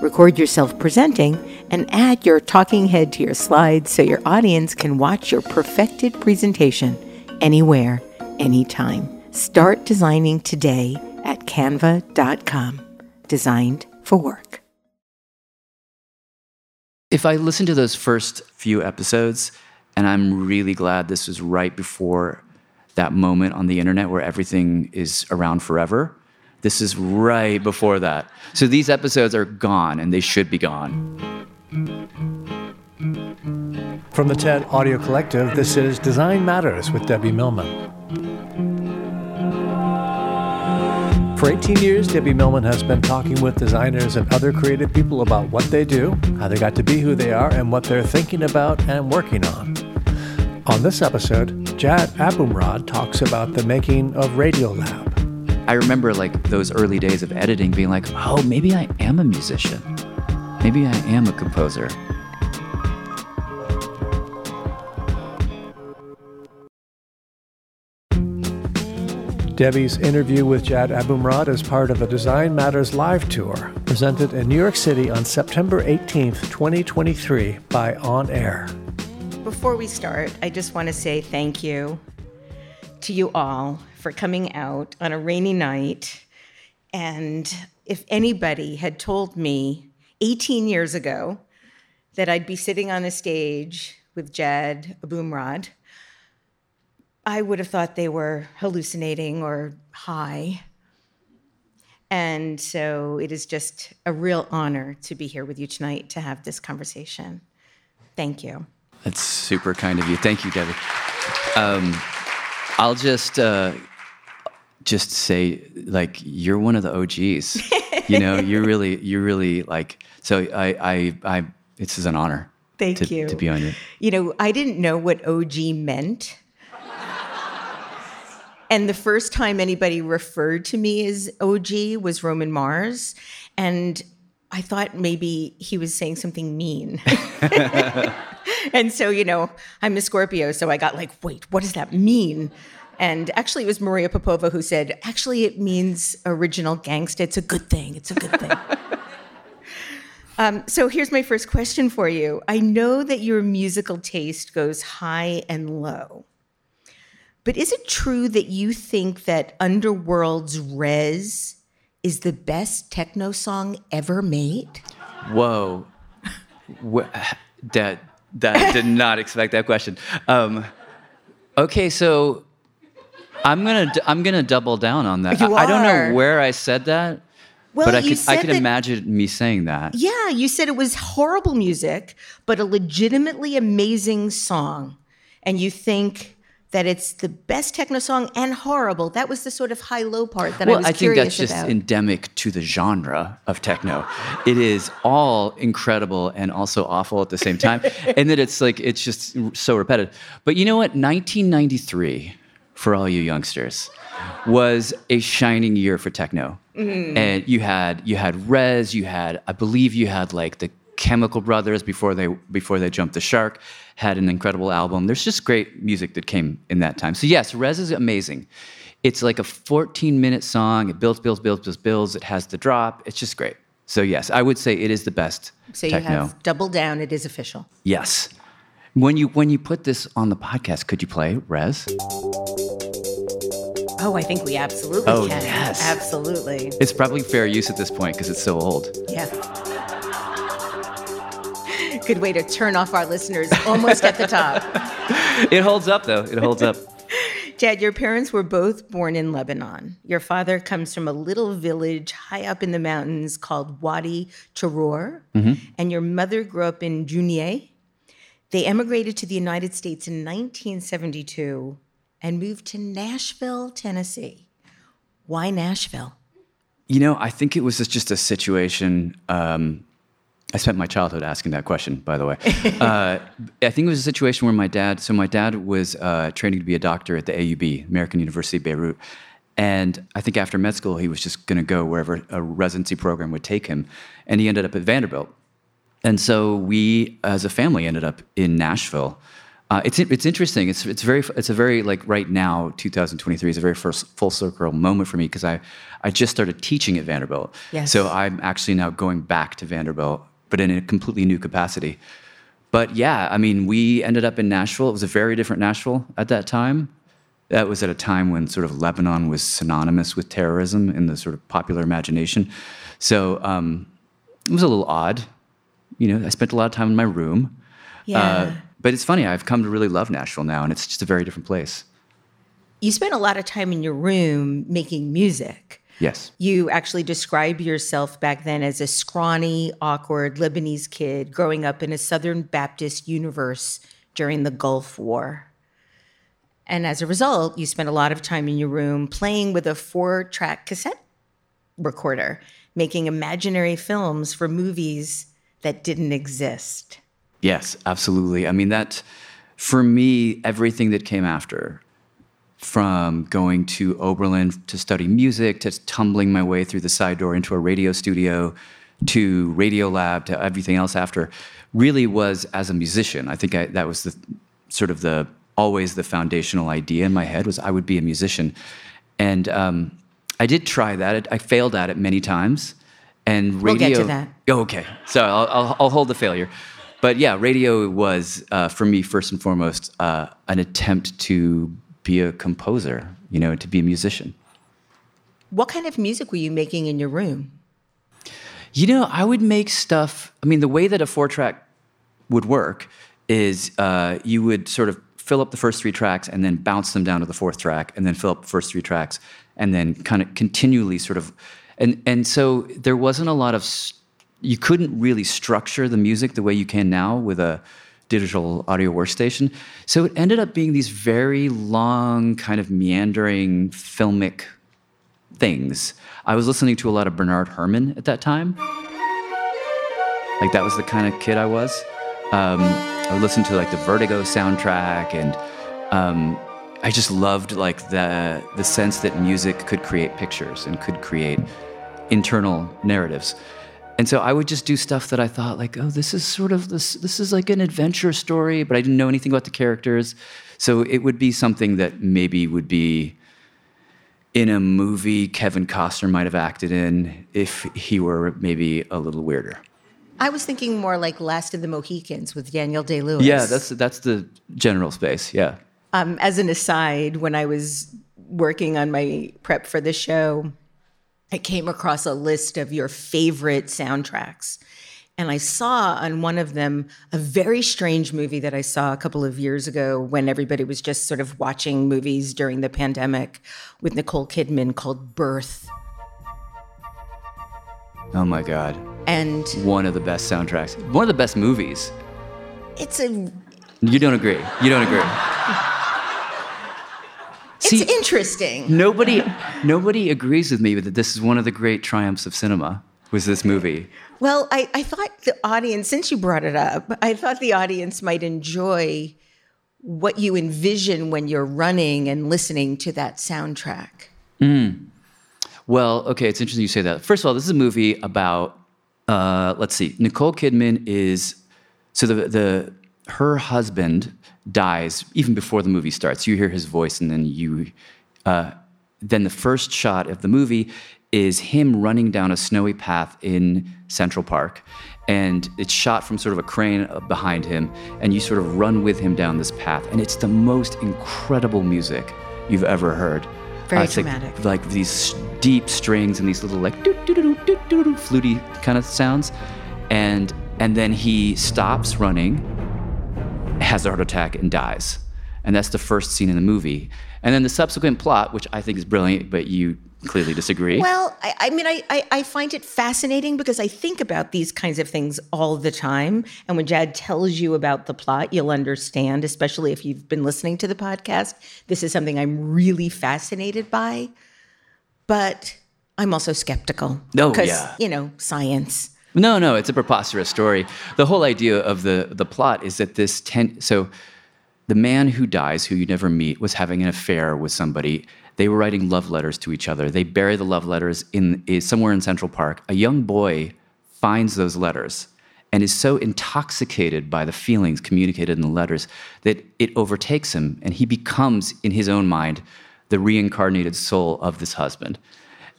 Record yourself presenting and add your talking head to your slides so your audience can watch your perfected presentation anywhere, anytime. Start designing today at canva.com. Designed for work. If I listen to those first few episodes, and I'm really glad this was right before that moment on the internet where everything is around forever. This is right before that. So these episodes are gone and they should be gone. From the TED Audio Collective, this is Design Matters with Debbie Millman. For 18 years, Debbie Millman has been talking with designers and other creative people about what they do, how they got to be who they are, and what they're thinking about and working on. On this episode, Jad Abumrad talks about the making of Radiolab. I remember like those early days of editing being like, oh, maybe I am a musician. Maybe I am a composer. Debbie's interview with Jad Abumrad is part of the Design Matters live tour, presented in New York City on September 18th, 2023 by On Air. Before we start, I just want to say thank you to you all for coming out on a rainy night. And if anybody had told me 18 years ago that I'd be sitting on a stage with Jad Abumrad, I would have thought they were hallucinating or high. And so it is just a real honor to be here with you tonight to have this conversation. Thank you. That's super kind of you. Thank you, Debbie. Um, I'll just uh, just say, like, you're one of the OGs. you know, you're really, you're really like. So I, I, I. This is an honor. Thank to, you. to be on you. You know, I didn't know what OG meant. And the first time anybody referred to me as OG was Roman Mars. And I thought maybe he was saying something mean. and so, you know, I'm a Scorpio, so I got like, wait, what does that mean? And actually, it was Maria Popova who said, actually, it means original gangsta. It's a good thing. It's a good thing. um, so here's my first question for you. I know that your musical taste goes high and low. But is it true that you think that Underworld's Rez is the best techno song ever made? Whoa. that, that did not expect that question. Um, okay, so I'm gonna I'm gonna double down on that. You I, I don't know where I said that, Well, but I could I could that- imagine me saying that. Yeah, you said it was horrible music, but a legitimately amazing song. And you think that it's the best techno song and horrible. That was the sort of high low part that I well, was I think that's just about. endemic to the genre of techno. It is all incredible and also awful at the same time, and that it's like it's just so repetitive. But you know what? 1993, for all you youngsters, was a shining year for techno. Mm-hmm. And you had you had Rez, you had I believe you had like the Chemical Brothers before they before they jumped the shark had an incredible album. There's just great music that came in that time. So yes, Rez is amazing. It's like a 14 minute song. It builds, builds, builds, builds, builds. It has the drop. It's just great. So yes, I would say it is the best so you techno. have double down, it is official. yes. When you when you put this on the podcast, could you play Rez? Oh, I think we absolutely Oh, can. yes. Absolutely. It's probably fair use at this point because it's so old. Yeah. Good way to turn off our listeners almost at the top. It holds up though. It holds up. Jad, your parents were both born in Lebanon. Your father comes from a little village high up in the mountains called Wadi Taror, and your mother grew up in Jounieh. They emigrated to the United States in 1972 and moved to Nashville, Tennessee. Why Nashville? You know, I think it was just- just a situation. Um, I spent my childhood asking that question, by the way. uh, I think it was a situation where my dad, so my dad was uh, training to be a doctor at the AUB, American University of Beirut. And I think after med school, he was just going to go wherever a residency program would take him. And he ended up at Vanderbilt. And so we, as a family, ended up in Nashville. Uh, it's it's interesting. It's it's very it's a very like right now, 2023 is a very first full circle moment for me because I I just started teaching at Vanderbilt. Yes. So I'm actually now going back to Vanderbilt, but in a completely new capacity. But yeah, I mean, we ended up in Nashville. It was a very different Nashville at that time. That was at a time when sort of Lebanon was synonymous with terrorism in the sort of popular imagination. So um, it was a little odd. You know, I spent a lot of time in my room. Uh, but it's funny, I've come to really love Nashville now, and it's just a very different place. you spent a lot of time in your room making music. Yes. You actually describe yourself back then as a scrawny, awkward Lebanese kid growing up in a Southern Baptist universe during the Gulf War. And as a result, you spent a lot of time in your room playing with a four track cassette recorder, making imaginary films for movies that didn't exist. Yes, absolutely. I mean, that, for me, everything that came after, from going to Oberlin to study music, to tumbling my way through the side door into a radio studio, to Radiolab, to everything else after, really was as a musician. I think I, that was the sort of the always the foundational idea in my head was I would be a musician, and um, I did try that. I failed at it many times, and radio. We'll get to that. Oh, okay. So I'll, I'll, I'll hold the failure. But yeah, radio was, uh, for me, first and foremost, uh, an attempt to be a composer, you know, to be a musician. What kind of music were you making in your room? You know, I would make stuff. I mean, the way that a four track would work is uh, you would sort of fill up the first three tracks and then bounce them down to the fourth track and then fill up the first three tracks and then kind of continually sort of. And, and so there wasn't a lot of. You couldn't really structure the music the way you can now with a digital audio workstation. So it ended up being these very long, kind of meandering filmic things. I was listening to a lot of Bernard Herrmann at that time. Like that was the kind of kid I was. Um, I would listen to like the Vertigo soundtrack, and um, I just loved like the the sense that music could create pictures and could create internal narratives. And so I would just do stuff that I thought like, oh, this is sort of this this is like an adventure story, but I didn't know anything about the characters. So it would be something that maybe would be in a movie Kevin Costner might have acted in if he were maybe a little weirder. I was thinking more like Last of the Mohicans with Daniel Day Lewis. Yeah, that's that's the general space. Yeah. Um, as an aside, when I was working on my prep for the show, I came across a list of your favorite soundtracks. And I saw on one of them a very strange movie that I saw a couple of years ago when everybody was just sort of watching movies during the pandemic with Nicole Kidman called Birth. Oh my God. And One of the best soundtracks. One of the best movies. it's a You don't agree. You don't agree. It's See, interesting. nobody nobody agrees with me that this is one of the great triumphs of cinema. Was this movie? Well, I, I thought the audience, since you brought it up, I thought the audience might enjoy what you envision when you're running and listening to that soundtrack. Well, okay, it's interesting you say that. First of all, this is a movie about uh, let's see, Nicole Kidman is so the the her husband dies even before the movie starts. You hear his voice, and then you uh, then the first shot of the movie is him running down a snowy path in Central Park, and it's shot from sort of a crane behind him, and you sort of run with him down this path, and it's the most incredible music you've ever heard. Very it's like- dramatic. Like, these deep strings and these little like doo doo doo doo doo doo fluty kind of sounds, and and then he stops running, has a heart attack and dies, and that's the first scene in the movie. And then the subsequent plot, which I think is brilliant, but you clearly disagree. Well, I, I mean, I, I, I find it fascinating because I think about these kinds of things all the time. And when Jad tells you about the plot, you'll understand, especially if you've been listening to the podcast. This is something I'm really fascinated by. But I'm also skeptical. Oh, Because, yeah. you know, science. No, no, it's a preposterous story. The whole idea of the the plot is that this ten so the man who dies, who you never meet, was having an affair with somebody. They were writing love letters to each other. They bury the love letters in is somewhere in Central Park. A young boy finds those letters and is so intoxicated by the feelings communicated in the letters that it overtakes him and he becomes in his own mind the reincarnated soul of this husband.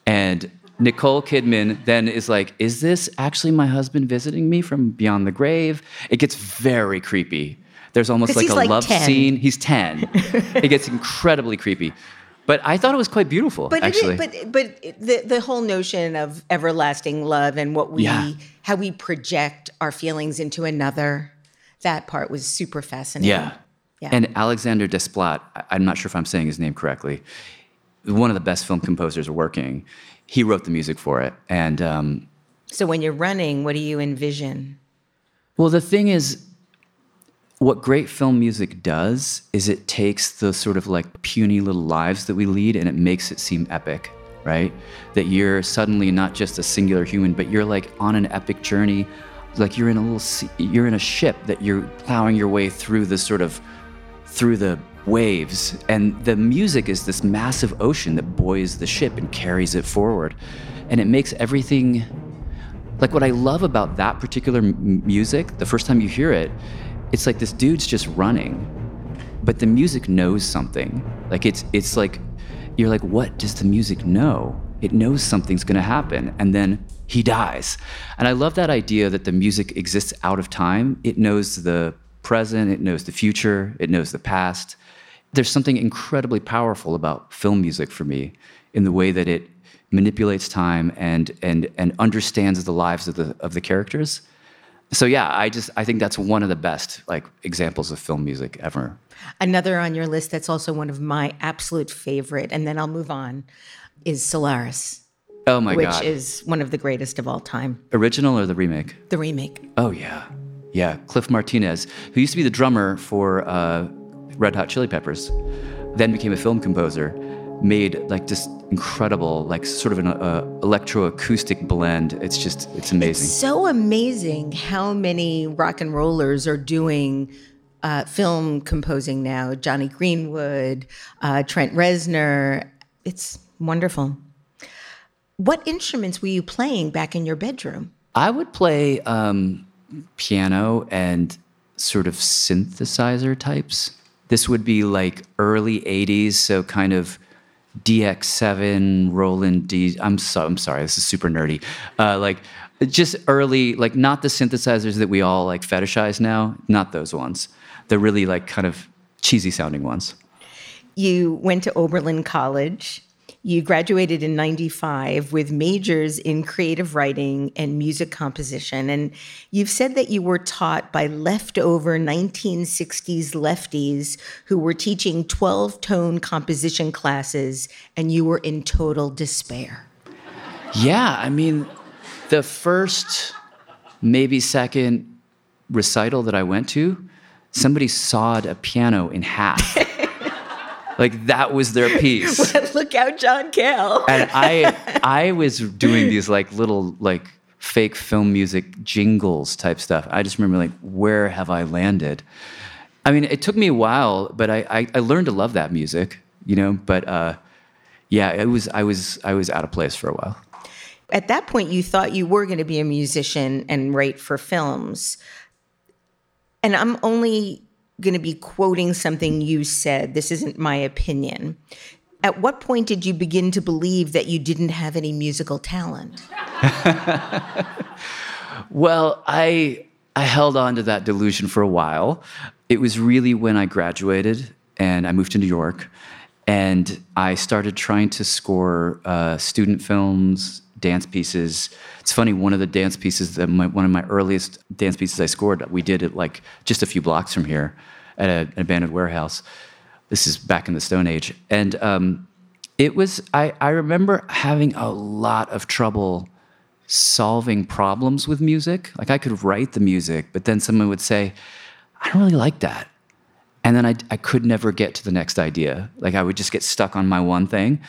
And Nicole Kidman then is like, Is this actually my husband visiting me from beyond the grave? It gets very creepy. There's almost like a like love 10. scene. He's 10. it gets incredibly creepy. But I thought it was quite beautiful, But actually. it is, but but the the whole notion of everlasting love and what we Yeah. how we project our feelings into another, that part was super fascinating. yeah. Yeah. And Alexander Desplat, I'm not sure if I'm saying his name correctly, one of the best film composers working. He wrote the music for it. And um, So when you're running, what do you envision? Well, the thing is, what great film music does is it takes the sort of like puny little lives that we lead and it makes it seem epic, right? That you're suddenly not just a singular human, but you're like on an epic journey. Like you're in a little, sea- you're in a ship that you're plowing your way through this sort of, through the waves. And the music is this massive ocean that buoys the ship and carries it forward. And it makes everything like what I love about that particular m- music, the first time you hear it, it's like this dude's just running, but the music knows something. Like it's it's like you're like, what does the music know? It knows something's gonna happen, and then he dies. And I love that idea that the music exists out of time. It knows the present, it knows the future, it knows the past. There's something incredibly powerful about film music for me in the way that it manipulates time and and and understands the lives of the of the characters. So yeah, I just I think that's one of the best like examples of film music ever. Another on your list that's also one of my absolute favorite, and then I'll move on, is Solaris, Oh my which god. Which is one of the greatest of all time. Original or the remake? The remake. Oh yeah. Yeah, Cliff Martinez, who used to be the drummer for uh, Red Hot Chili Peppers, then became a film composer, made like just incredible, like sort of an uh, electroacoustic blend. It's just, it's amazing. So amazing how many rock and rollers are doing uh, film composing now. Jonny Greenwood, uh, Trent Reznor. It's wonderful. What instruments were you playing back in your bedroom? I would play um, piano and sort of synthesizer types. This would be like early 80s, so kind of DX7, Roland D. I'm so I'm sorry, this is super nerdy. Uh, like just early, like not the synthesizers that we all like fetishize now, not those ones. The really like kind of cheesy sounding ones. You went to Oberlin College. You graduated in 95 with majors in creative writing and music composition. And you've said that you were taught by leftover 1960s lefties who were teaching 12 tone composition classes, and you were in total despair. Yeah, I mean, the first, maybe second recital that I went to, somebody sawed a piano in half. like that was their piece. Look out, John Cale. And I I was doing these like little like fake film music jingles type stuff. I just remember like, where have I landed? I mean, it took me a while, but I, I, I learned to love that music, you know, but uh, yeah, it was I was I was out of place for a while. At that point, you thought you were going to be a musician and write for films. And I'm only going to be quoting something you said. This isn't my opinion. At what point did you begin to believe that you didn't have any musical talent? Well, I I held on to that delusion for a while. It was really when I graduated and I moved to New York and I started trying to score uh, student films, dance pieces. It's funny, one of the dance pieces that my, one of my earliest dance pieces I scored, we did it like just a few blocks from here at a, an abandoned warehouse. This is back in the Stone Age, and um, it was. I, I remember having a lot of trouble solving problems with music. Like I could write the music, but then someone would say, "I don't really like that." and then I, I could never get to the next idea. Like I would just get stuck on my one thing.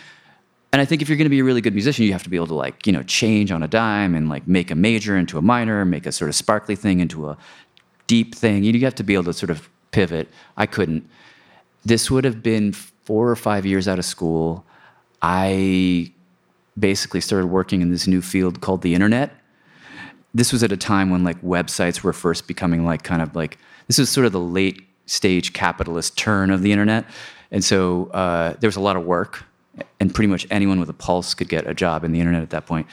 And I think if you're going to be a really good musician, you have to be able to like you know change on a dime and like make a major into a minor, make a sort of sparkly thing into a deep thing. You have to be able to sort of pivot. I couldn't. This would have been four or five years out of school. I basically started working in this new field called the internet. This was at a time when like websites were first becoming like kind of like this was sort of the late stage capitalist turn of the internet. And so uh, there was a lot of work, and pretty much anyone with a pulse could get a job in the internet at that point.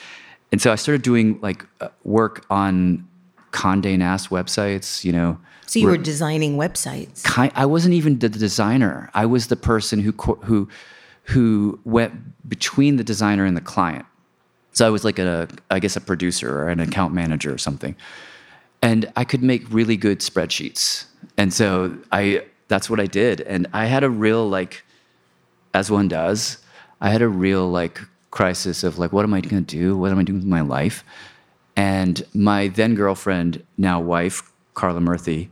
And so I started doing like uh, work on Condé Nast websites, you know. So you were designing websites. Kind, I wasn't even the designer. I was the person who who who went between the designer and the client. So I was like a, I guess, a producer or an account manager or something and I could make really good spreadsheets. And so I that's what I did. And I had a real like as one does, I had a real like crisis of like what am I going to do? What am I doing with my life? And my then girlfriend, now wife, Karla Murthy,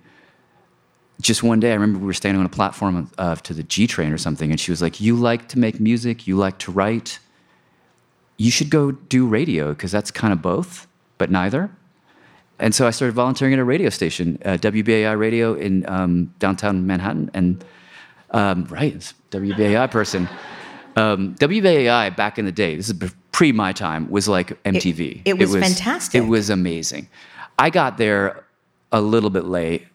just one day I remember we were standing on a platform uh, to the G train or something and she was like, "You like to make music, you like to write. You should go do radio because that's kind of both, but neither." and so I started volunteering at a radio station, uh, WBAI radio in um, downtown Manhattan, and um, right, WBAI person. Um, WBAI back in the day, this is pre my time, was like MTV. It, it, was, it was fantastic. It was amazing. I got there a little bit late.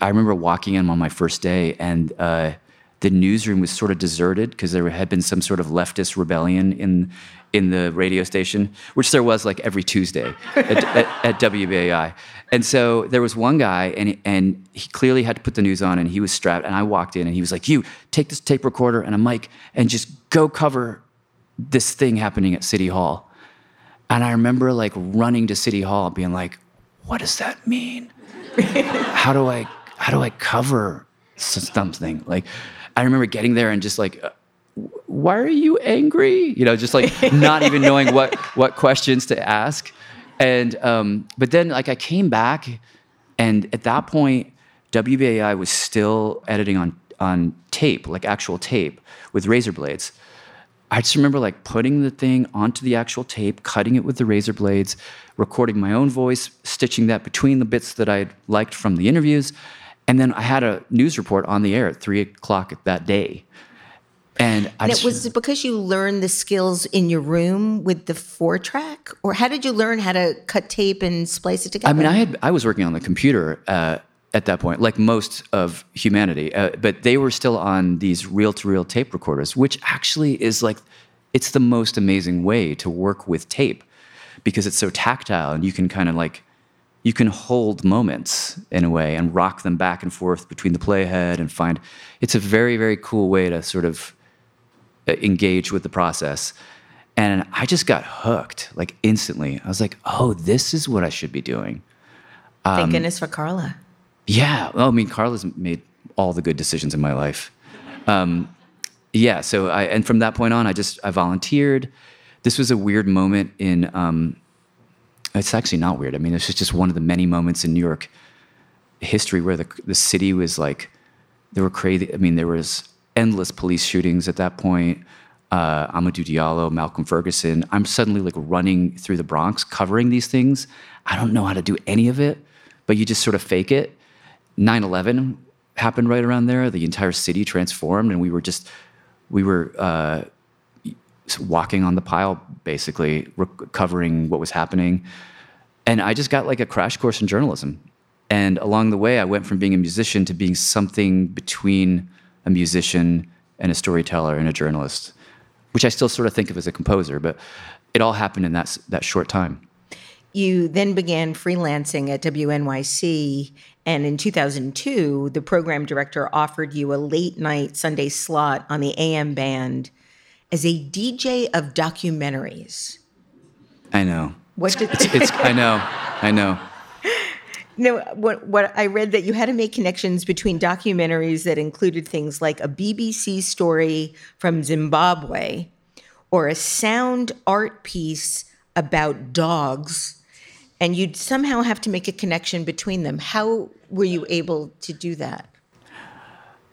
I remember walking in on my first day, and uh, the newsroom was sort of deserted because there had been some sort of leftist rebellion in in the radio station, which there was like every Tuesday at, at, at, WBAI. And so there was one guy, and, and he clearly had to put the news on, and he was strapped. And I walked in, and he was like, You take this tape recorder and a mic and just go cover this thing happening at City Hall. And I remember like running to City Hall, being like, What does that mean? how do I how do I cover something? Like, I remember getting there and just like why are you angry? You know, just like not even knowing what what questions to ask. And um, but then like I came back, and at that point, WBAI was still editing on on tape, like actual tape with razor blades. I just remember like putting the thing onto the actual tape, cutting it with the razor blades, recording my own voice, stitching that between the bits that I liked from the interviews, and then I had a news report on the air at three o'clock that day. And, and just, it was because you learned the skills in your room with the four track, or how did you learn how to cut tape and splice it together? I mean, I had I was working on the computer uh, at that point, like most of humanity, uh, but they were still on these reel to reel tape recorders, which actually is like it's the most amazing way to work with tape because it's so tactile and you can kind of like you can hold moments in a way and rock them back and forth between the playhead and find it's a very very cool way to sort of uh, engage with the process. And I just got hooked like instantly. I was like, oh, this is what I should be doing. Um, Thank goodness for Karla. Yeah. Well, I mean, Karla's made all the good decisions in my life. Um, yeah. So I, and from that point on, I just, I volunteered. This was a weird moment in, um, it's actually not weird. I mean, this is just one of the many moments in New York history where the, the city was like, there were crazy, I mean, there was endless police shootings at that point. Uh, Amadou Diallo, Malcolm Ferguson. I'm suddenly like running through the Bronx covering these things. I don't know how to do any of it, but you just sort of fake it. 9 11 happened right around there. The entire city transformed, and we were just, we were uh, walking on the pile, basically, covering what was happening. And I just got like a crash course in journalism. And along the way, I went from being a musician to being something between a musician and a storyteller and a journalist, which I still sort of think of as a composer, but it all happened in that, that short time. You then began freelancing at WNYC And in 2002, the program director offered you a late night Sunday slot on the AM band as a DJ of documentaries. I know. What did it's, it's I know. I know. No, what what I read that you had to make connections between documentaries that included things like a BBC story from Zimbabwe or a sound art piece about dogs and you'd somehow have to make a connection between them. How were you able to do that?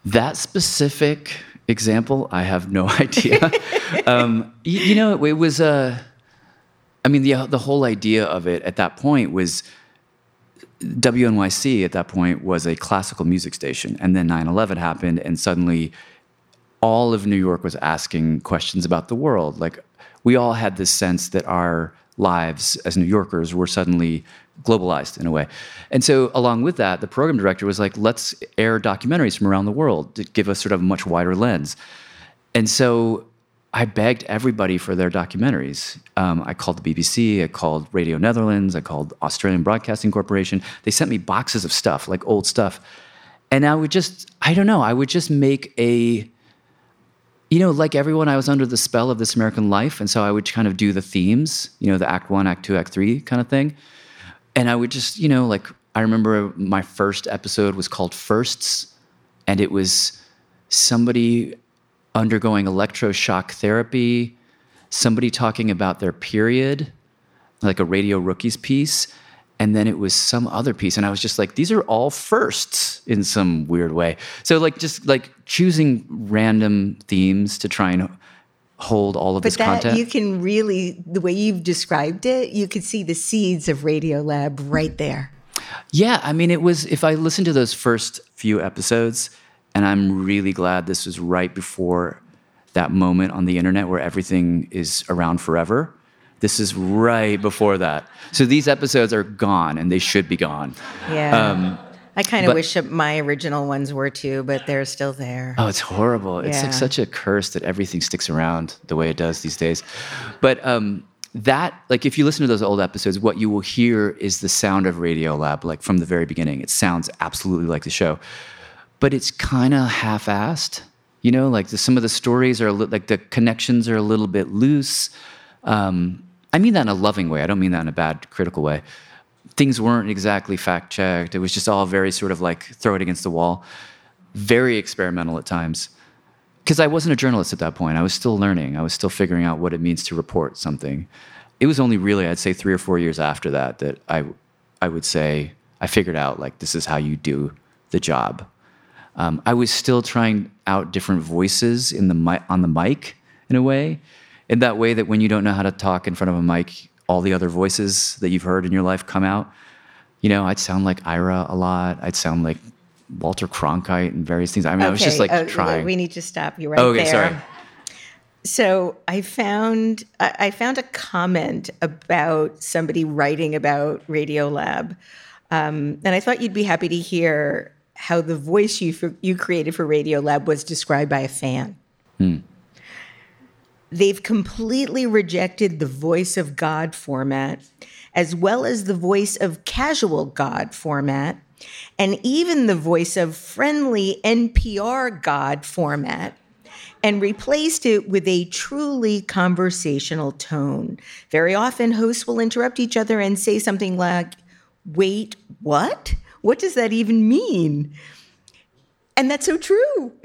That specific example, I have no idea. um, you, you, know, it, it was a. Uh, I mean, the the whole idea of it at that point was WNYC at that point was a classical music station. And then 9 11 happened, and suddenly all of New York was asking questions about the world. Like, we all had this sense that our lives as New Yorkers were suddenly globalized in a way. And so, along with that, the program director was like, let's air documentaries from around the world to give us sort of a much wider lens. And so, I begged everybody for their documentaries. Um, I called the BBC, I called Radio Netherlands, I called Australian Broadcasting Corporation. They sent me boxes of stuff, like old stuff. And I would just, I don't know, I would just make a, you know, like everyone, I was under the spell of this American life. And so I would kind of do the themes, you know, the act one, act two, act three kind of thing. And I would just, you know, like, I remember my first episode was called Firsts, and it was somebody undergoing electroshock therapy, somebody talking about their period, like a Radio Rookies piece, and then it was some other piece. And I was just like, these are all firsts in some weird way. So, like, just like choosing random themes to try and hold all of but this that, content. You can really, the way you've described it, you could see the seeds of Radiolab right there. Yeah, I mean, it was, if I listened to those first few episodes, and I'm really glad this was right before that moment on the internet where everything is around forever. This is right before that. So these episodes are gone and they should be gone. Yeah. Um, I kind of wish my original ones were too, but they're still there. Oh, it's horrible. Yeah. It's like such a curse that everything sticks around the way it does these days. But um, that, like, if you listen to those old episodes, what you will hear is the sound of Radiolab, like from the very beginning. It sounds absolutely like the show but it's kind of half-assed. You know, like the, some of the stories are li- like the connections are a little bit loose. Um, I mean that in a loving way. I don't mean that in a bad, critical way. Things weren't exactly fact checked. It was just all very sort of like throw it against the wall. Very experimental at times. Because I wasn't a journalist at that point. I was still learning. I was still figuring out what it means to report something. It was only really, I'd say, three or four years after that that I, I would say I figured out like this is how you do the job um, I was still trying out different voices in the mi- on the mic in a way, in that way that when you don't know how to talk in front of a mic, all the other voices that you've heard in your life come out. You know, I'd sound like Ira a lot. I'd sound like Walter Cronkite and various things. I mean, okay. I was just like uh, trying. We need to stop you right okay, there. sorry. So I found I found a comment about somebody writing about Radiolab, um, and I thought you'd be happy to hear how the voice you for, you created for Radiolab was described by a fan. Hmm. They've completely rejected the voice of God format, as well as the voice of casual God format, and even the voice of friendly NPR God format, and replaced it with a truly conversational tone. Very often, hosts will interrupt each other and say something like, Wait, what? What does that even mean? And that's so true.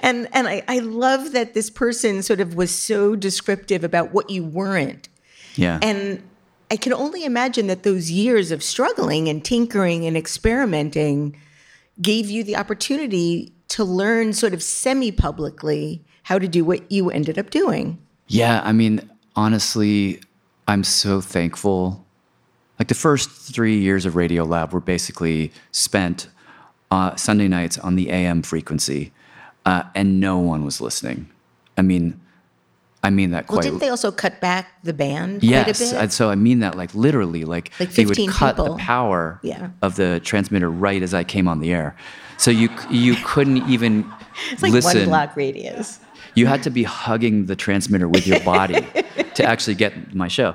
and and I, I love that this person sort of was so descriptive about what you weren't. Yeah. And I can only imagine that those years of struggling and tinkering and experimenting gave you the opportunity to learn sort of semi publicly how to do what you ended up doing. Yeah, I mean, honestly, I'm so thankful like the first three years of Radiolab were basically spent uh, Sunday nights on the AM frequency, uh, and no one was listening. I mean, I mean that quite. Well, didn't they also cut back the band quite yes, a bit? and so I mean that like literally, like, Like they would 15 cut people. the power Yeah. of the transmitter right as I came on the air, so you you couldn't even it's like listen. one block radius. You had to be hugging the transmitter with your body to actually get my show.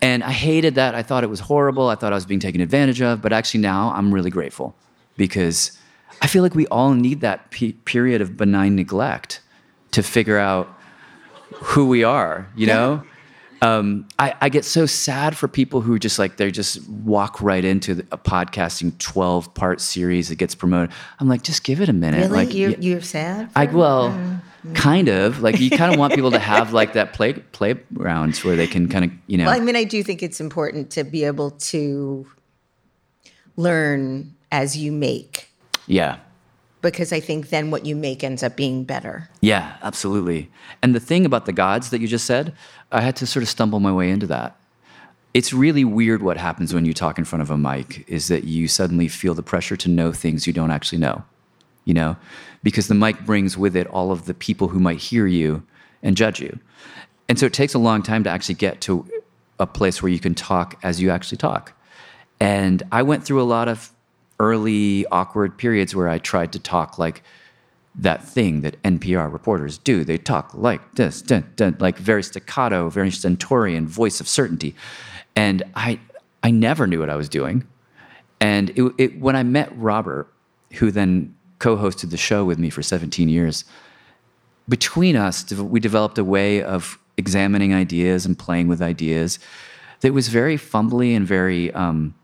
And I hated that. I thought it was horrible. I thought I was being taken advantage of. But actually, now I'm really grateful because I feel like we all need that pe- period of benign neglect to figure out who we are, you know? Um, I, I get so sad for people who just like they just walk right into the, a podcasting 12 part series that gets promoted. I'm like, just give it a minute. Really? Like, you're, you're sad? I well, Mm-hmm. Kind of like you kind of want people to have like that play playgrounds where they can kind of you know Well, I mean, I do think it's important to be able to learn as you make, yeah because I think then what you make ends up being better. yeah absolutely. And the thing about the gods that you just said, I had to sort of stumble my way into that. It's really weird what happens when you talk in front of a mic is that you suddenly feel the pressure to know things you don't actually know. You know, because the mic brings with it all of the people who might hear you and judge you. And so it takes a long time to actually get to a place where you can talk as you actually talk. And I went through a lot of early awkward periods where I tried to talk like that thing that NPR reporters do. They talk like this, dun, dun, like very staccato, very stentorian voice of certainty. And I, I never knew what I was doing. And it, it, when I met Robert, who then co-hosted the show with me for 17 years, between us, we developed a way of examining ideas and playing with ideas that was very fumbly and very, um,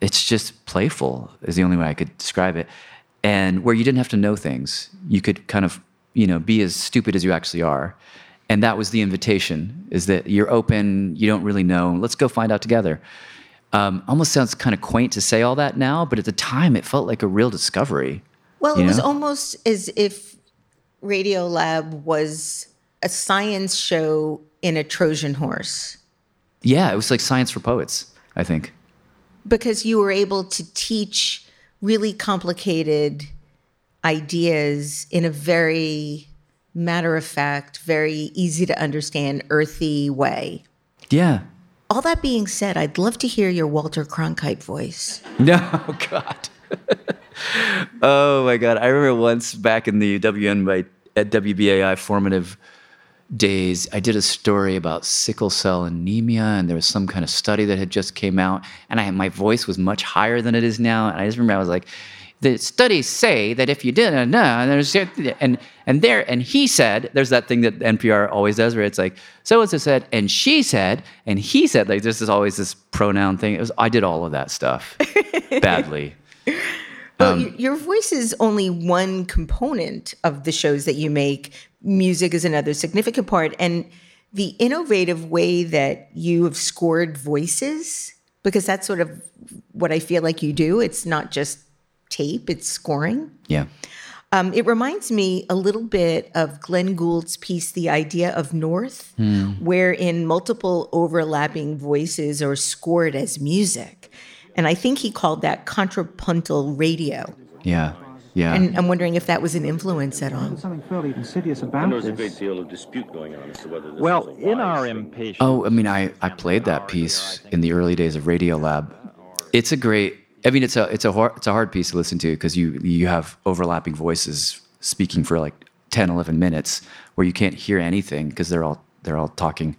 it's just playful, is the only way I could describe it. And where you didn't have to know things, you could kind of, you know, be as stupid as you actually are. And that was the invitation: is that you're open, you don't really know. Let's go find out together. Um, almost sounds kind of quaint to say all that now, but at the time, it felt like a real discovery. Well, it was almost as if Radiolab was a science show in a Trojan horse Yeah, it was like science for poets. I think. because you were able to teach really complicated ideas in a very matter of fact, very easy to understand, earthy way. Yeah. All that being said, I'd love to hear your Walter Cronkite voice. No, God. oh my God. I remember once back in the WN by at WBAI formative days, I did a story about sickle cell anemia, and there was some kind of study that had just came out, and I my voice was much higher than it is now. And I just remember I was like, the studies say that if you did uh, no, and there's and and there and he said there's that thing that NPR always does where it's like so and so said and she said and he said like there's always this pronoun thing. It was I did all of that stuff badly. Well, Um, your voice is only one component of the shows that you make. Music is another significant part. And the innovative way that you have scored voices, because that's sort of what I feel like you do, it's not just tape, it's scoring. Yeah. Um, it reminds me a little bit of Glenn Gould's piece, The Idea of North, wherein multiple overlapping voices are scored as music. And I think he called that contrapuntal radio. Yeah. Yeah. And I'm wondering if that was an influence at all. something fairly insidious about And there's a great deal of dispute going on as to whether this Well, was a in our impatience. Oh, I mean, I, I played that piece in the early days of Radiolab. It's a great. I mean, it's a it's a hard, it's a hard piece to listen to because you you have overlapping voices speaking for like 10, 11 minutes where you can't hear anything because they're all they're all talking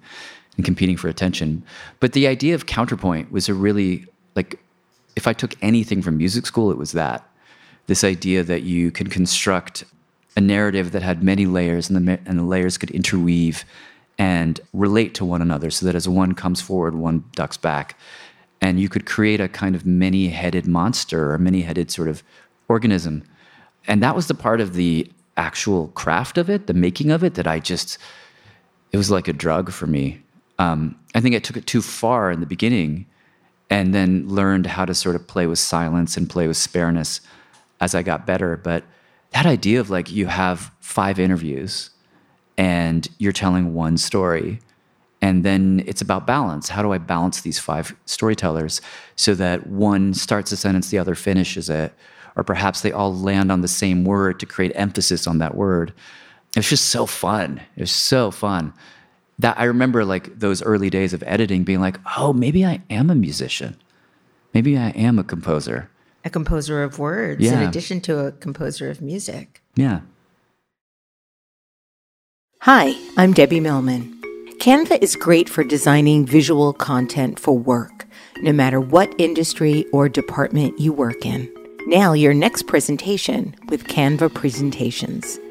and competing for attention. But the idea of counterpoint was a really like if I took anything from music school, it was that this idea that you can construct a narrative that had many layers and the, and the layers could interweave and relate to one another so that as one comes forward, one ducks back. And you could create a kind of many headed monster or many headed sort of organism. And that was the part of the actual craft of it, the making of it, that I just, it was like a drug for me. Um, I think I took it too far in the beginning and then learned how to sort of play with silence and play with spareness as I got better. But that idea of like you have five interviews and you're telling one story, and then it's about balance. How do I balance these five storytellers so that one starts a sentence, the other finishes it, or perhaps they all land on the same word to create emphasis on that word? it was just so fun. It was so fun. That I remember like those early days of editing being like, oh, maybe I am a musician. Maybe I am a composer. A composer of words in addition to a composer of music. Yeah. Hi, I'm Debbie Millman. Canva is great for designing visual content for work, no matter what industry or department you work in. Now, your next presentation with Canva Presentations.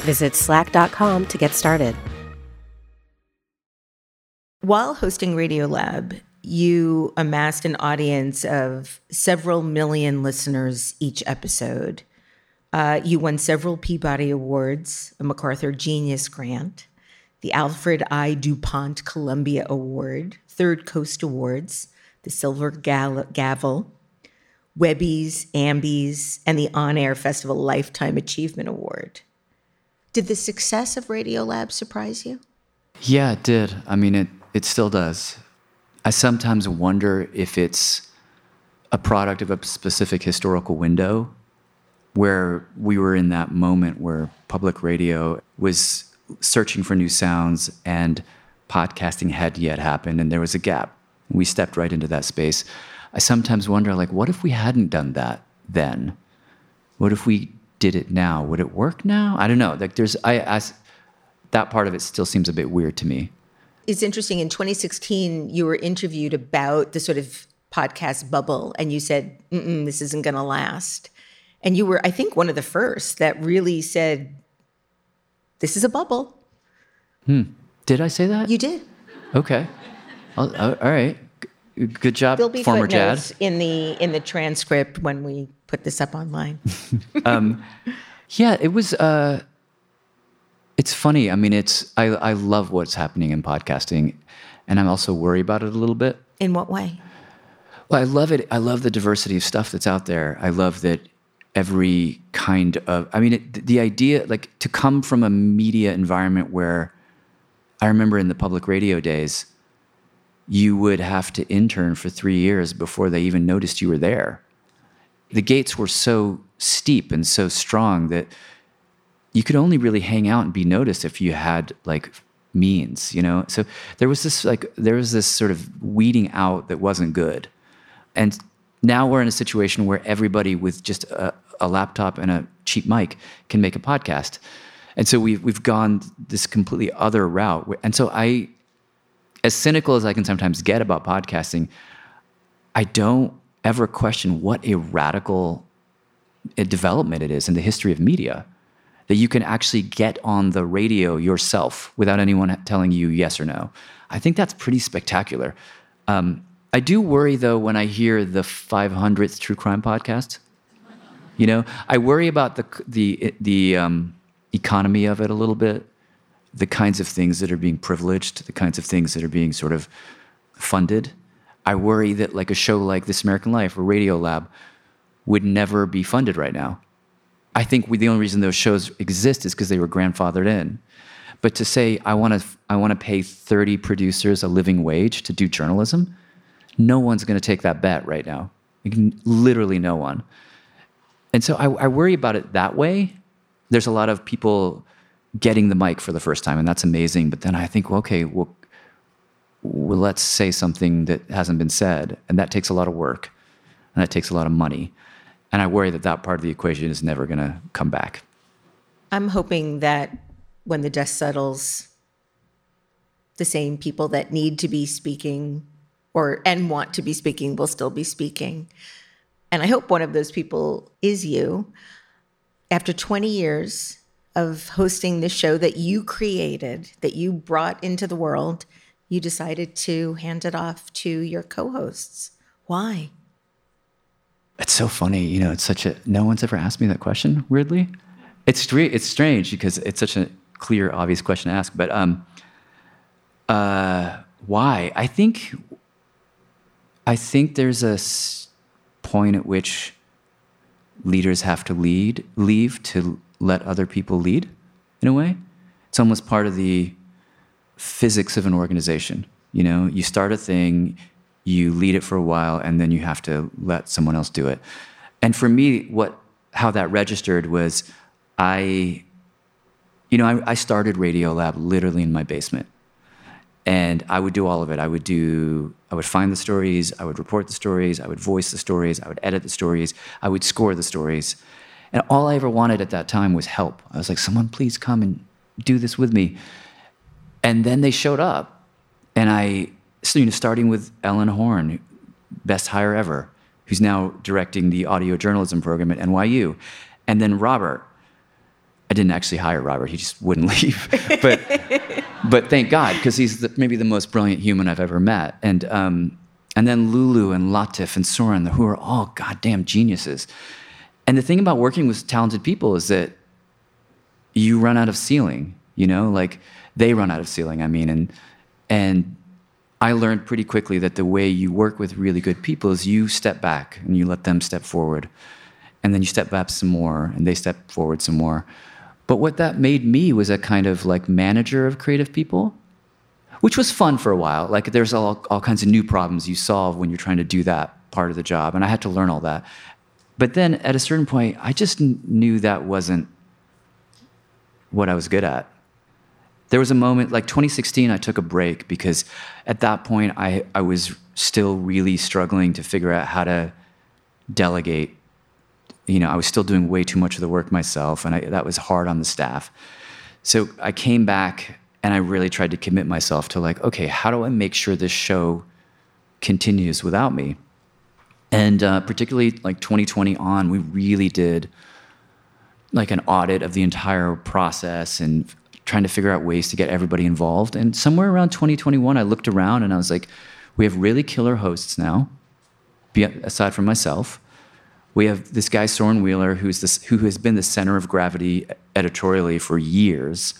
Visit slack.com to get started. While hosting Radiolab, you amassed an audience of several million listeners each episode. Uh, you won several Peabody Awards, a MacArthur Genius Grant, the Alfred I. DuPont Columbia Award, Third Coast Awards, the Silver Gavel, Webby's, Ambies, and the On Air Festival Lifetime Achievement Award. Did the success of Radiolab surprise you? Yeah, it did. I mean, it, it still does. I sometimes wonder if it's a product of a specific historical window where we were in that moment where public radio was searching for new sounds and podcasting had yet happened and there was a gap. We stepped right into that space. I sometimes wonder like what if we hadn't done that then? What if we did it now? Would it work now? I don't know. Like there's I, I that part of it still seems a bit weird to me. It's interesting. In 2016, you were interviewed about the sort of podcast bubble, and you said, Mm-mm, "This isn't going to last." And you were, I think, one of the first that really said, "This is a bubble." Hmm. Did I say that? You did. Okay. I'll- uh, all right. Good job, There'll be former Jad. in the in the transcript when we put this up online. Yeah, it was. Uh, it's funny. I mean, it's. I I love what's happening in podcasting, and I'm also worried about it a little bit. in what way? Well, I love it. I love the diversity of stuff that's out there. I love that every kind of. I mean, it, the idea, like, to come from a media environment where I remember in the public radio days, you would have to intern for three years before they even noticed you were there. The gates were so steep and so strong that you could only really hang out and be noticed if you had like means, you know? So there was this like there was this sort of weeding out that wasn't good. And now we're in a situation where everybody with just a, a laptop and a cheap mic can make a podcast. And so we've we've gone this completely other route. And so I as cynical as I can sometimes get about podcasting, I don't ever question what a radical uh, development it is in the history of media that you can actually get on the radio yourself without anyone telling you yes or no. I think that's pretty spectacular. Um, I do worry though when I hear the 500th true crime podcast. You know, I worry about the the the um, economy of it a little bit, the kinds of things that are being privileged, the kinds of things that are being sort of funded. I worry that like a show like This American Life or Radiolab would never be funded right now. I think we, the only reason those shows exist is because they were grandfathered in. But to say I want to I want to pay 30 producers a living wage to do journalism, no one's going to take that bet right now. Literally no one. And so I, I worry about it that way. There's a lot of people getting the mic for the first time, and that's amazing. But then I think, well, okay, well, well, let's say something that hasn't been said, and that takes a lot of work, and that takes a lot of money. and I worry that that part of the equation is never going to come back. I'm hoping that when the dust settles, the same people that need to be speaking or and want to be speaking will still be speaking. And I hope one of those people is you. After 20 years of hosting this show that you created, that you brought into the world, you decided to hand it off to your co-hosts. Why? It's so funny, you know. It's such a no one's ever asked me that question. Weirdly, it's it's strange because it's such a clear, obvious question to ask. But um, uh, why? I think I think there's a point at which leaders have to lead, leave to let other people lead. In a way, it's almost part of the physics of an organization. You know, you start a thing, you lead it for a while, and then you have to let someone else do it. And for me, what how that registered was I, you know, I, I started Radiolab literally in my basement and I would do all of it. I would do, I would find the stories, I would report the stories, I would voice the stories, I would edit the stories, I would score the stories. And all I ever wanted at that time was help. I was like, someone please come and do this with me. And then they showed up. And I, so, you know, starting with Ellen Horne, best hire ever, who's now directing the audio journalism program at NYU. And then Robert, I didn't actually hire Robert. He just wouldn't leave. but but thank God because he's the, maybe the most brilliant human I've ever met. And um, and then Lulu and Latif and Soren, who are all goddamn geniuses. And the thing about working with talented people is that you run out of ceiling. You know, like they run out of ceiling. I mean, and and I learned pretty quickly that the way you work with really good people is you step back and you let them step forward, and then you step back some more, and they step forward some more but what that made me was a kind of like manager of creative people, which was fun for a while. Like there's all, all kinds of new problems you solve when you're trying to do that part of the job. And I had to learn all that. But then at a certain point, I just knew that wasn't what I was good at. There was a moment, like 2016, I took a break because at that point I, I was still really struggling to figure out how to delegate you know, I was still doing way too much of the work myself, and I, that was hard on the staff. So I came back and I really tried to commit myself to like, okay, how do I make sure this show continues without me? And uh, particularly like 2020 on, we really did like an audit of the entire process and trying to figure out ways to get everybody involved. And somewhere around 2021, I looked around and I was like, we have really killer hosts now, aside from myself we have this guy Soren Wheeler, who's this, who has been the center of gravity editorially for years.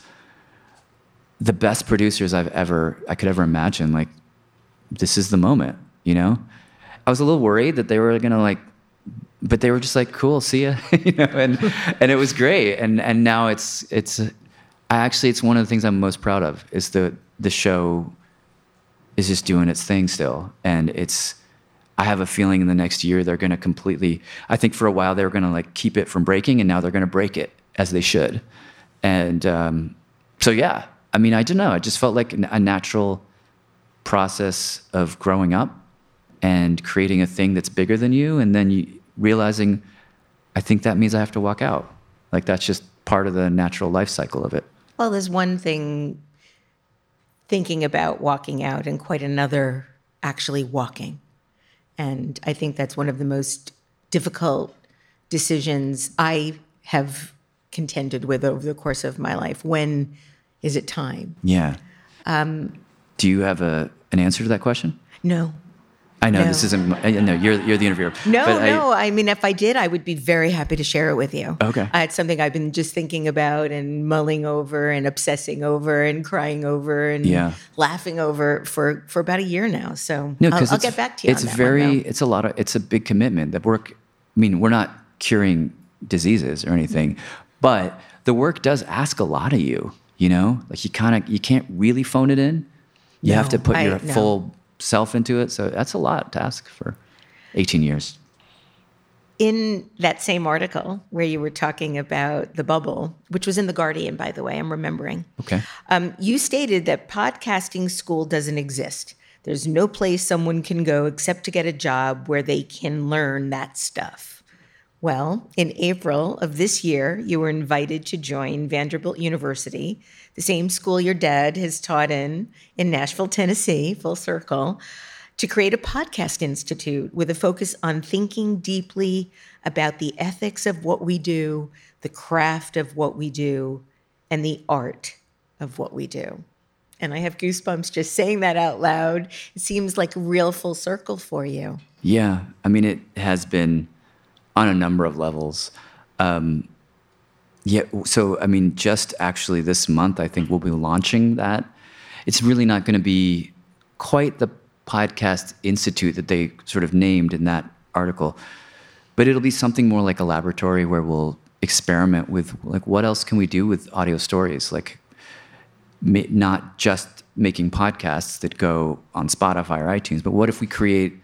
The best producers I've ever I could ever imagine. Like, this is the moment, you know. I was a little worried that they were gonna like, but they were just like, "Cool, see ya," you know, and and it was great. And and now it's it's, I actually it's one of the things I'm most proud of is the the show is just doing its thing still, and it's I have a feeling in the next year they're going to completely. I think for a while they were going to like keep it from breaking, and now they're going to break it as they should. And um, so yeah, I mean, I don't know. I just felt like a natural process of growing up and creating a thing that's bigger than you, and then you realizing, I think that means I have to walk out. Like that's just part of the natural life cycle of it. Well, there's one thing thinking about walking out, and quite another actually walking. And I think that's one of the most difficult decisions I have contended with over the course of my life. When is it time? Yeah. Um, Do you have a, an answer to that question? No. I know no. this isn't. No, you're you're the interviewer. No, no. I, I, mean, if I did, I would be very happy to share it with you. Okay. Uh, it's something I've been just thinking about and mulling over and obsessing over and crying over and yeah. laughing over for for about a year now. So no, I'll, I'll get back to you. It's very. One, it's a lot of. It's a big commitment. The work. I mean, we're not curing diseases or anything, but the work does ask a lot of you. You know, like you kind of you can't really phone it in. You no, have to put your I, full self into it. So that's a lot to ask for 18 years. In that same article where you were talking about the bubble, which was in The Guardian, by the way, I'm remembering. Okay. Um, you stated that podcasting school doesn't exist. There's no place someone can go except to get a job where they can learn that stuff. Well, in April of this year, you were invited to join Vanderbilt University, the same school your dad has taught in in Nashville, Tennessee, full circle, to create a podcast institute with a focus on thinking deeply about the ethics of what we do, the craft of what we do, and the art of what we do. And I have goosebumps just saying that out loud. It seems like real full circle for you. Yeah. I mean, it has been on a number of levels. Um, yeah, so I mean, just actually this month, I think we'll be launching that. It's really not going to be quite the podcast institute that they sort of named in that article, but it'll be something more like a laboratory where we'll experiment with like what else can we do with audio stories, like not just making podcasts that go on Spotify or iTunes, but what if we create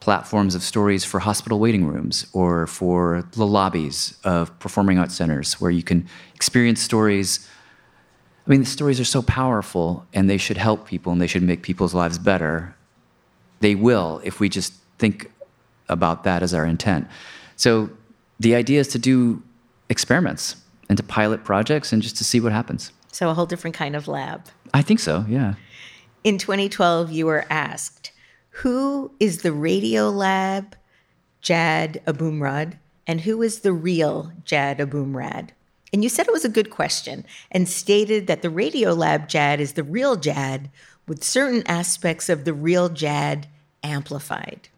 platforms of stories for hospital waiting rooms or for the lobbies of performing arts centers where you can experience stories. I mean, the stories are so powerful and they should help people and they should make people's lives better. They will if we just think about that as our intent. So the idea is to do experiments and to pilot projects and just to see what happens. So a whole different kind of lab. I think so, yeah. In 2012, you were asked who is the Radiolab Jad Abumrad and who is the real Jad Abumrad? And you said it was a good question and stated that the Radiolab Jad is the real Jad with certain aspects of the real Jad amplified.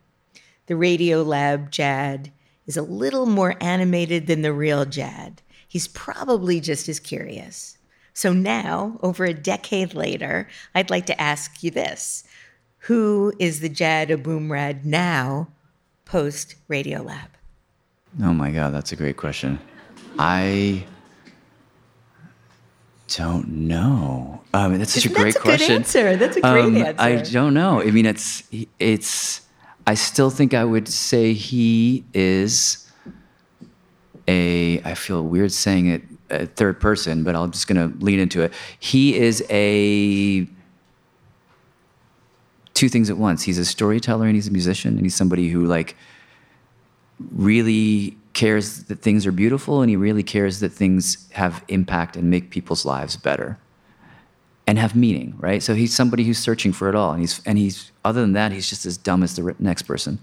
The Radiolab Jad is a little more animated than the real Jad. He's probably just as curious. So now, over a decade later, I'd like to ask you this who is the Jad Abumrad now post Radiolab? Oh my God, that's a great question. I don't know. Um, that's such Isn't a great that's a question. Good answer. That's a great um, answer. I don't know. I mean, it's it's. I still think I would say he is a. I feel weird saying it a third person, but I'm just going to lean into it. He is a two things at once. He's a storyteller and he's a musician and he's somebody who like really cares that things are beautiful and he really cares that things have impact and make people's lives better and have meaning, right? So he's somebody who's searching for it all and he's and he's other than that he's just as dumb as the next person.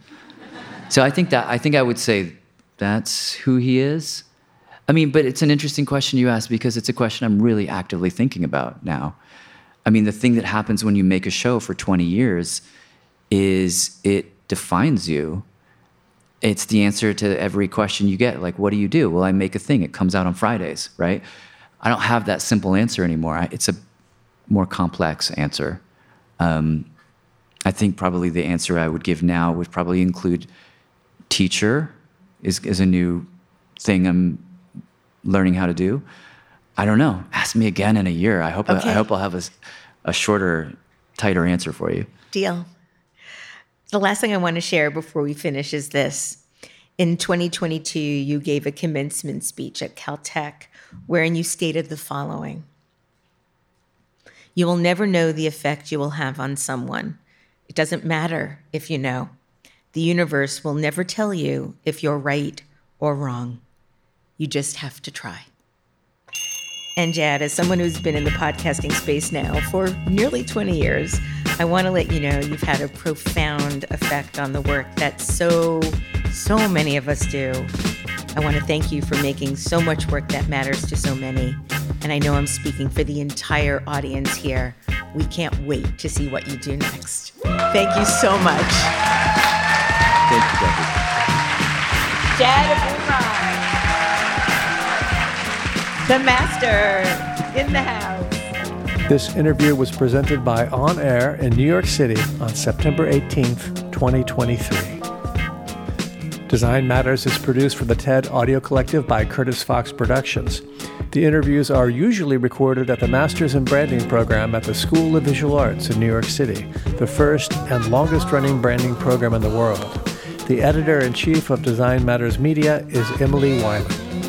So I think that I think I would say that's who he is. I mean, but it's an interesting question you ask because it's a question I'm really actively thinking about now. I mean, the thing that happens when you make a show for 20 years is it defines you. It's the answer to every question you get. Like, what do you do? Well, I make a thing. It comes out on Fridays, right? I don't have that simple answer anymore. It's a more complex answer. Um, I think probably the answer I would give now would probably include teacher is, is a new thing I'm learning how to do. I don't know. Ask me again in a year. I hope Okay. I, I hope I'll have a, a shorter, tighter answer for you. Deal. The last thing I want to share before we finish is this. In 2022, you gave a commencement speech at Caltech wherein you stated the following You will never know the effect you will have on someone. It doesn't matter if you know. The universe will never tell you if you're right or wrong. You just have to try. And Jad, as someone who's been in the podcasting space now for nearly 20 years, I want to let you know you've had a profound effect on the work that so, so many of us do. I want to thank you for making so much work that matters to so many. And I know I'm speaking for the entire audience here. We can't wait to see what you do next. Thank you so much. Thank you, Debbie. Jad the master in the house. This interview was presented by On Air in New York City on September 18th, 2023. Design Matters is produced for the TED Audio Collective by Curtis Fox Productions. The interviews are usually recorded at the Masters in Branding program at the School of Visual Arts in New York City, the first and longest running branding program in the world. The editor in chief of Design Matters Media is Emily Weiland.